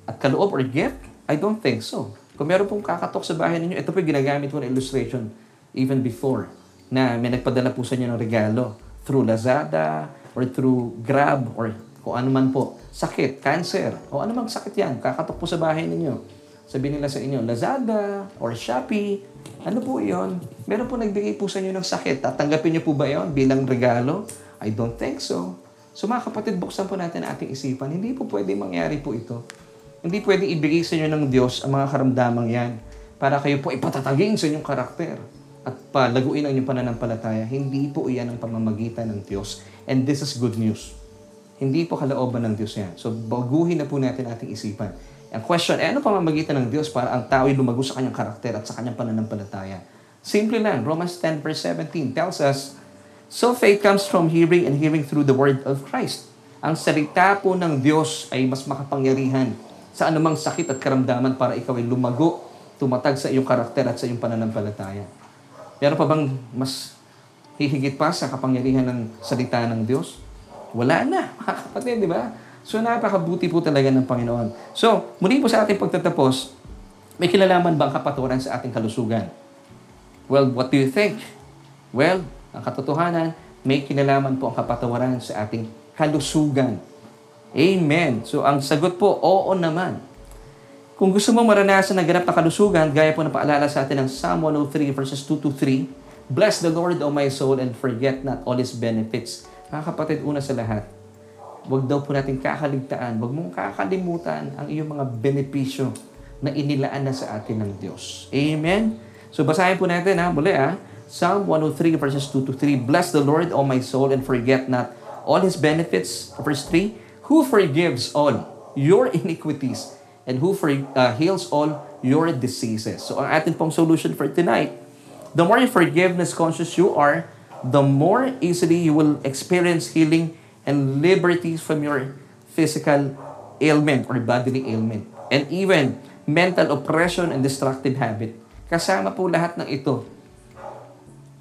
at kaloob or gift? I don't think so. Kung meron pong kakatok sa bahay ninyo, ito po ginagamit ko na illustration even before na may nagpadala po sa inyo ng regalo through Lazada or through Grab or kung ano man po, sakit, cancer, o ano mang sakit yan, kakatok po sa bahay ninyo. Sabi nila sa inyo, Lazada or Shopee, ano po yon? Meron po nagbigay po sa inyo ng sakit. Tatanggapin niyo po ba yon bilang regalo? I don't think so. So mga kapatid, buksan po natin ating isipan. Hindi po pwede mangyari po ito. Hindi pwede ibigay sa inyo ng Diyos ang mga karamdamang yan para kayo po ipatatagin sa inyong karakter at palaguin ang inyong pananampalataya. Hindi po iyan ang pamamagitan ng Diyos. And this is good news. Hindi po kalooban ng Diyos yan. So, baguhin na po natin ating isipan. Ang question, eh, ano pamamagitan ng Diyos para ang tao ay lumago sa kanyang karakter at sa kanyang pananampalataya? Simple lang. Romans 10 verse 17 tells us, So faith comes from hearing and hearing through the word of Christ. Ang salita po ng Diyos ay mas makapangyarihan sa anumang sakit at karamdaman para ikaw ay lumago, tumatag sa iyong karakter at sa iyong pananampalataya. Meron pa bang mas hihigit pa sa kapangyarihan ng salita ng Diyos? Wala na, mga kapatid, di ba? So, napakabuti po talaga ng Panginoon. So, muli po sa ating pagtatapos, may kilalaman ba ang kapaturan sa ating kalusugan? Well, what do you think? Well, ang katotohanan, may kinalaman po ang kapatawaran sa ating kalusugan. Amen. So, ang sagot po, oo naman. Kung gusto mo maranasan ang ganap na kalusugan, gaya po na paalala sa atin ng Psalm 103 verses 2 to 3, Bless the Lord, O my soul, and forget not all His benefits. Mga kapatid, una sa lahat, huwag daw po natin kakaligtaan, huwag mong kakalimutan ang iyong mga benepisyo na inilaan na sa atin ng Diyos. Amen? So basahin po natin ha, muli ha, Psalm 103 verses 2 to 3, Bless the Lord, O my soul, and forget not all His benefits. Verse 3, Who forgives all your iniquities and who for, uh, heals all your diseases. So ang atin pong solution for tonight, the more forgiveness conscious you are, the more easily you will experience healing and liberty from your physical ailment or bodily ailment. And even mental oppression and destructive habit. Kasama po lahat ng ito.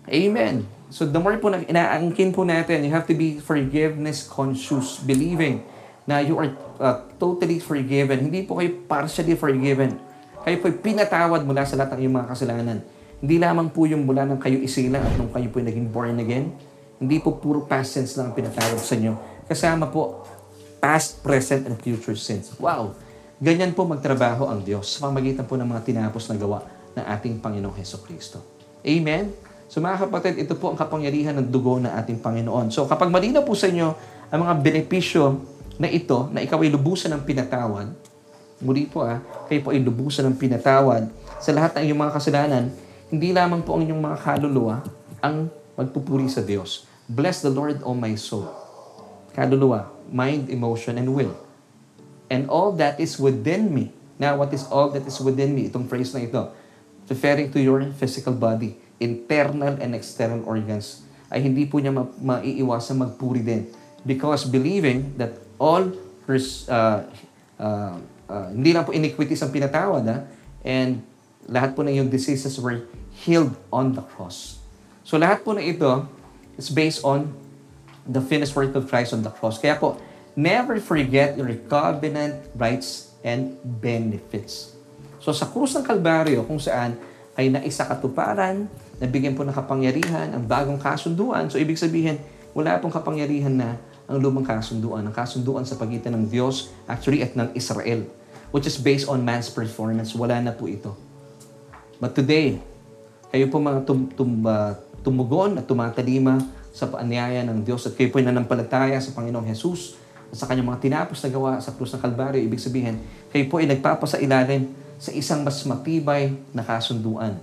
Amen. So the more po na inaangkin po natin, you have to be forgiveness conscious, believing na you are uh, totally forgiven. Hindi po kayo partially forgiven. Kayo po pinatawad mula sa lahat ng iyong mga kasalanan. Hindi lamang po yung mula ng kayo isilang at nung kayo po naging born again. Hindi po puro past sins lang ang pinatawad sa inyo. Kasama po past, present, and future sins. Wow! Ganyan po magtrabaho ang Diyos sa pamagitan po ng mga tinapos na gawa ng ating Panginoong Heso Kristo. Amen? So mga kapatid, ito po ang kapangyarihan ng dugo ng ating Panginoon. So kapag malinaw po sa inyo ang mga benepisyo na ito, na ikaw ay lubusan ng pinatawad, muli po ah, kayo po ay lubusan ng pinatawad sa lahat ng iyong mga kasalanan, hindi lamang po ang inyong mga kaluluwa ang magpupuri sa Diyos. Bless the Lord, O my soul. Kaluluwa, mind, emotion, and will. And all that is within me. Now, what is all that is within me? Itong phrase na ito. Referring to your physical body, internal and external organs, ay hindi po niya ma- maiiwasan magpuri din. Because believing that all hers, uh, uh, uh, hindi lang po iniquities ang pinatawad, ha? and lahat po na yung diseases were healed on the cross. So lahat po na ito is based on the finished work of Christ on the cross. Kaya po, never forget your covenant rights and benefits. So sa krus ng Kalbaryo, kung saan ay naisakatuparan, nabigyan po ng kapangyarihan, ang bagong kasunduan. So ibig sabihin, wala pong kapangyarihan na ang lumang kasunduan. Ang kasunduan sa pagitan ng Diyos, actually, at ng Israel, which is based on man's performance. Wala na po ito. But today, kayo po mga tum, tum, tumugon at tumatalima sa paanyaya ng Diyos at kayo po ay nanampalataya sa Panginoong Jesus at sa kanyang mga tinapos na gawa sa krus ng Kalbaryo, ibig sabihin, kayo po ay nagpapasa ilalim sa isang mas matibay na kasunduan.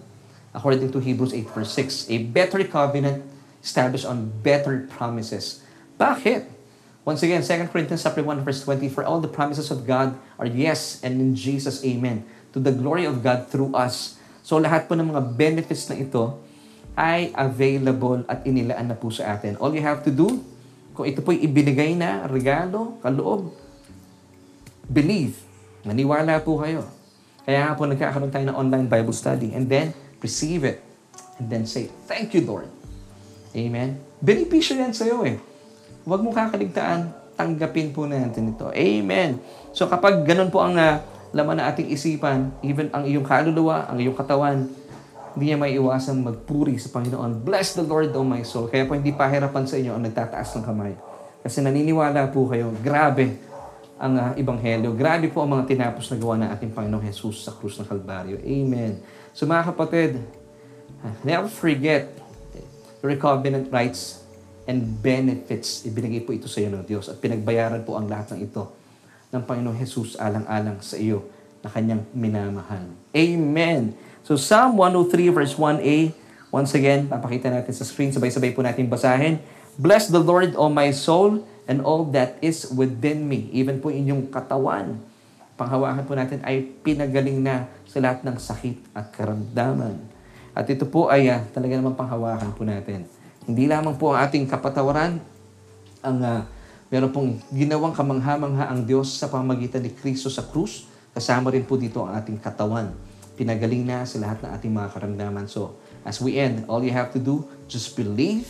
According to Hebrews 8 verse 6, a better covenant established on better promises. Bakit? Once again, 2 Corinthians 1 verse 20, For all the promises of God are yes, and in Jesus, amen. To the glory of God through us. So lahat po ng mga benefits na ito ay available at inilaan na po sa atin. All you have to do, kung ito po'y ibinigay na, regalo, kaloob, believe, maniwala po kayo. Kaya nga po nagkakaroon tayo ng online Bible study and then receive it and then say, Thank you, Lord. Amen? Benepisyo yan sa'yo eh. Huwag mo kakaligtaan, tanggapin po natin ito. Amen. So kapag ganun po ang uh, laman ng ating isipan, even ang iyong kaluluwa, ang iyong katawan, hindi niya may magpuri sa Panginoon. Bless the Lord, O my soul. Kaya po hindi pahirapan sa inyo ang nagtataas ng kamay. Kasi naniniwala po kayo, grabe ang uh, Ebanghelyo. Grabe po ang mga tinapos na gawa ng ating Panginoong Jesus sa krus ng Kalbaryo. Amen. So mga kapatid, never forget your covenant rights and benefits. Ibinigay po ito sa iyo ng Diyos at pinagbayaran po ang lahat ng ito ng Panginoong Jesus alang-alang sa iyo na kanyang minamahal. Amen. So Psalm 103 verse 1a, once again, papakita natin sa screen, sabay-sabay po natin basahin. Bless the Lord, O my soul, and all that is within me. Even po inyong katawan. Panghawakan po natin ay pinagaling na sa lahat ng sakit at karamdaman. At ito po ay uh, talaga naman panghawakan po natin. Hindi lamang po ang ating kapatawaran, ang uh, meron pong ginawang kamangha-mangha ang Diyos sa pamagitan ni Kristo sa krus. Kasama rin po dito ang ating katawan. Pinagaling na sa lahat ng ating mga karamdaman. So, as we end, all you have to do, just believe,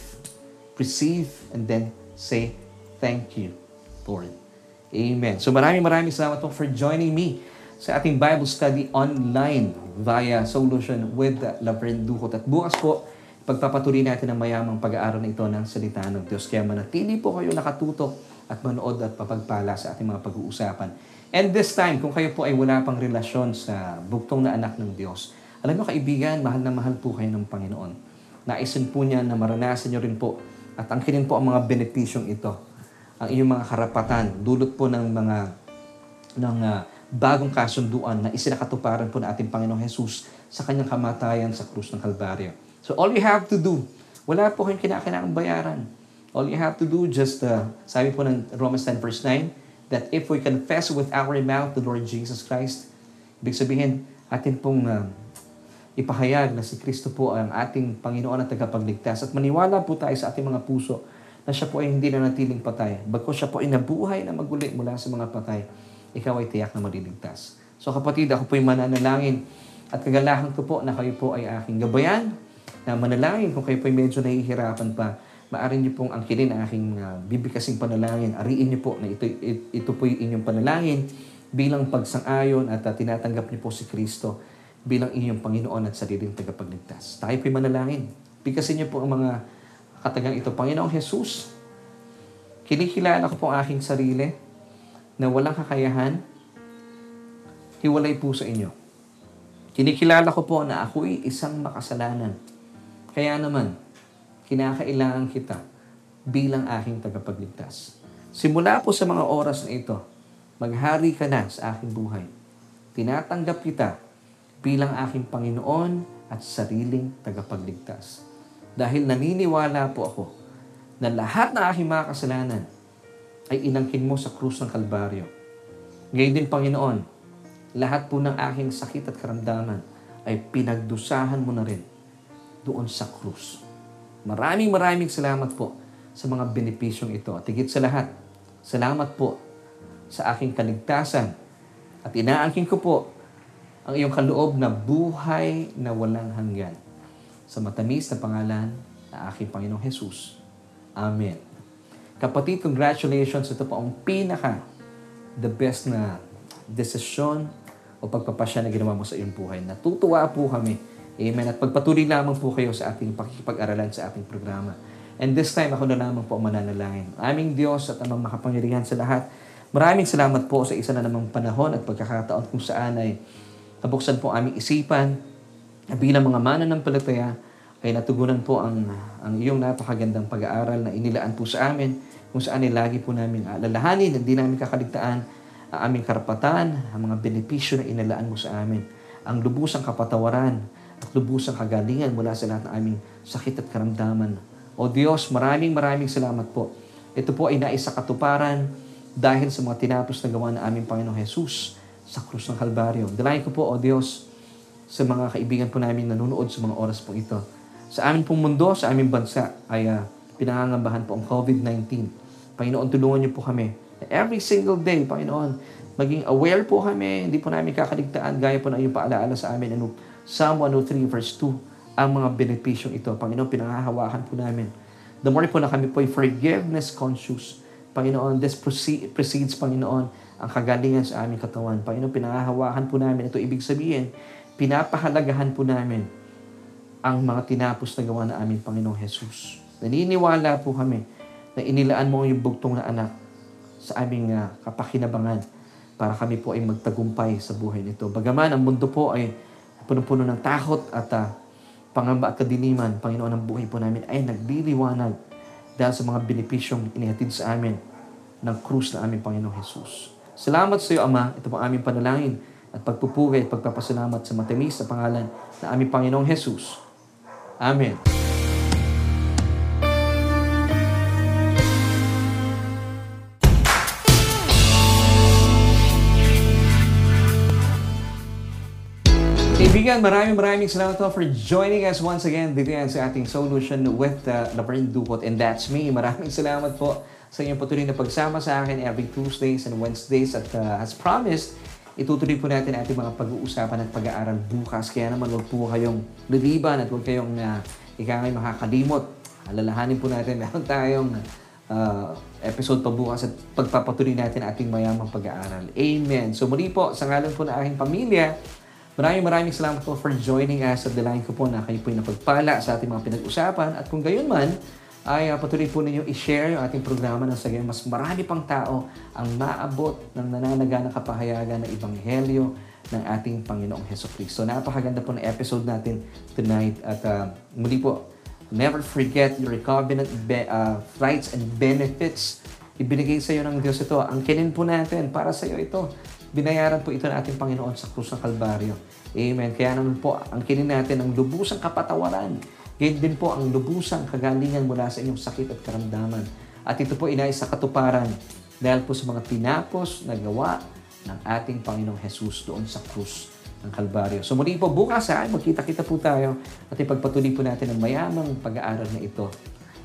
receive, and then say, Thank you, Lord. Amen. So maraming maraming salamat po for joining me sa ating Bible study online via Solution with Laverne Duhot. At bukas po, pagpapatuloy natin ang mayamang pag-aaral na ito ng salita ng Diyos. Kaya manatili po kayo nakatutok at manood at papagpala sa ating mga pag-uusapan. And this time, kung kayo po ay wala pang relasyon sa buktong na anak ng Diyos, alam mo kaibigan, mahal na mahal po kayo ng Panginoon. Naisin po niya na maranasan niyo rin po at angkinin po ang mga benepisyong ito. Ang iyong mga karapatan, dulot po ng mga ng uh, bagong kasunduan na isinakatuparan po ng ating Panginoong Jesus sa kanyang kamatayan sa krus ng Kalbaryo. So all you have to do, wala po kayong kinakailangang bayaran. All you have to do, just, uh, sabi po ng Romans 10 verse 9, that if we confess with our mouth the Lord Jesus Christ, ibig sabihin, atin pong uh, ipahayag na si Kristo po ang ating Panginoon at tagapagligtas at maniwala po tayo sa ating mga puso na siya po ay hindi na natiling patay. Bagkos siya po ay nabuhay na maguli mula sa mga patay, ikaw ay tiyak na maliligtas. So kapatid, ako po ay mananalangin at kagalahan ko po na kayo po ay aking gabayan na manalangin kung kayo po ay medyo nahihirapan pa. Maaari niyo pong angkinin ang aking uh, bibigkasing panalangin. Ariin niyo po na ito, ito, po yung inyong panalangin bilang pagsang-ayon at tinatanggap niyo po si Kristo bilang inyong Panginoon at sariling tagapagligtas. Tayo po'y manalangin. Bigkasin niyo po ang mga katagang ito. Panginoong Jesus, kinikilala ko po ang aking sarili na walang kakayahan, hiwalay po sa inyo. Kinikilala ko po na ako'y isang makasalanan. Kaya naman, kinakailangan kita bilang aking tagapagligtas. Simula po sa mga oras na ito, maghari ka na sa aking buhay. Tinatanggap kita bilang aking Panginoon at sariling tagapagligtas. Dahil naniniwala po ako na lahat ng aking mga kasalanan ay inangkin mo sa krus ng Kalbaryo. Ngayon din, Panginoon, lahat po ng aking sakit at karamdaman ay pinagdusahan mo na rin doon sa krus. Maraming maraming salamat po sa mga benepisyong ito. At higit sa lahat, salamat po sa aking kaligtasan. At inaangkin ko po ang iyong kaloob na buhay na walang hanggan. Sa matamis na pangalan ng aking Panginoong Jesus. Amen. Kapatid, congratulations. Ito po ang pinaka the best na desisyon o pagpapasya na ginawa mo sa iyong buhay. Natutuwa po kami. Amen. At pagpatuloy lamang po kayo sa ating pakikipag-aralan sa ating programa. And this time, ako na lamang po mananalangin. Aming Diyos at amang makapangyarihan sa lahat. Maraming salamat po sa isa na namang panahon at pagkakataon kung saan ay nabuksan po aming isipan na bilang mga mananampalataya ay natugunan po ang, ang iyong napakagandang pag-aaral na inilaan po sa amin kung saan ay lagi po namin alalahanin, hindi namin kakaligtaan ang aming karapatan, ang mga benepisyo na inilaan mo sa amin, ang lubusang kapatawaran at lubusang kagalingan mula sa lahat ng aming sakit at karamdaman. O Diyos, maraming maraming salamat po. Ito po ay naisa katuparan dahil sa mga tinapos na gawa ng aming Panginoong Jesus sa krus ng Kalbaryo. Dalayan ko po, O Diyos, sa mga kaibigan po namin nanonood sa mga oras po ito. Sa amin pong mundo, sa aming bansa, ay uh, pinangangambahan po ang COVID-19. Panginoon, tulungan niyo po kami. Every single day, Panginoon, maging aware po kami, hindi po namin kakaligtaan, gaya po na iyong paalaala sa amin. Ano, Psalm 103 verse 2, ang mga benepisyong ito. Panginoon, pinangahawakan po namin. The more po na kami po ay forgiveness conscious. Panginoon, this precedes, Panginoon, ang kagalingan sa aming katawan. Panginoon, pinangahawakan po namin. Ito ibig sabihin, pinapahalagahan po namin ang mga tinapos na gawa ng aming Panginoong Jesus. Naniniwala po kami na inilaan mo yung bugtong na anak sa aming uh, kapakinabangan para kami po ay magtagumpay sa buhay nito. Bagaman ang mundo po ay puno-puno ng takot at uh, pangamba at kadiliman, Panginoon, ang buhay po namin ay nagliliwanag dahil sa mga benepisyong inihatid sa amin ng krus na aming Panginoong Jesus. Salamat sa iyo, Ama. Ito po aming panalangin at pagpupuri at pagpapasalamat sa matamis na pangalan na aming Panginoong Jesus. Amen. Kaibigan, maraming maraming salamat po for joining us once again dito yan sa ating solution with uh, Laverne Dukot and that's me. Maraming salamat po sa inyong patuloy na pagsama sa akin every Tuesdays and Wednesdays at uh, as promised, itutuloy po natin ating mga pag-uusapan at pag-aaral bukas. Kaya naman huwag po kayong liliban at huwag kayong uh, ikangay makakalimot. Alalahanin po natin, meron tayong uh, episode pa bukas at pagpapatuloy natin ating mayamang pag-aaral. Amen. So muli po, sa ngalan po ng aking pamilya, Maraming maraming salamat po for joining us at dalayan ko po na kayo po yung napagpala sa ating mga pinag-usapan at kung gayon man, ay uh, patuloy po ninyo i-share yung ating programa ng sagay mas marami pang tao ang maabot ng nananaga ng kapahayagan ng Ebanghelyo ng ating Panginoong Heso Kristo. Napakaganda po ng episode natin tonight at uh, muli po, never forget your covenant be- uh, rights and benefits. Ibinigay sa iyo ng Diyos ito. Ang kinin po natin para sa iyo ito Binayaran po ito ng Panginoon sa krus ng Kalbaryo. Amen. Kaya naman po, ang kinin natin ang lubusang kapatawaran. Ganyan din po ang lubusang kagalingan mula sa inyong sakit at karamdaman. At ito po inay sa katuparan dahil po sa mga tinapos na gawa ng ating Panginoong Jesus doon sa krus ng Kalbaryo. So muli po bukas ha, magkita-kita po tayo at ipagpatuloy po natin ang mayamang pag-aaral na ito.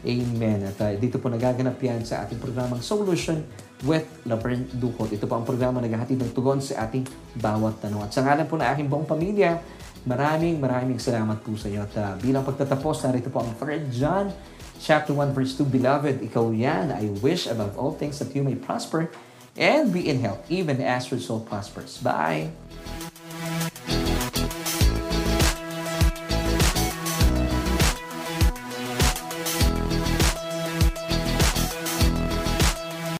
Amen. At uh, dito po nagaganap yan sa ating programang Solution with Laverne Ducot. Ito po ang programa naghahatid ng tugon sa ating bawat tanong. At sa ngalan po ng aking buong pamilya, maraming maraming salamat po sa iyo. At uh, bilang pagtatapos, narito po ang 3 John chapter 1 verse 2, Beloved, ikaw yan, I wish above all things that you may prosper and be in health, even as your soul prospers. Bye!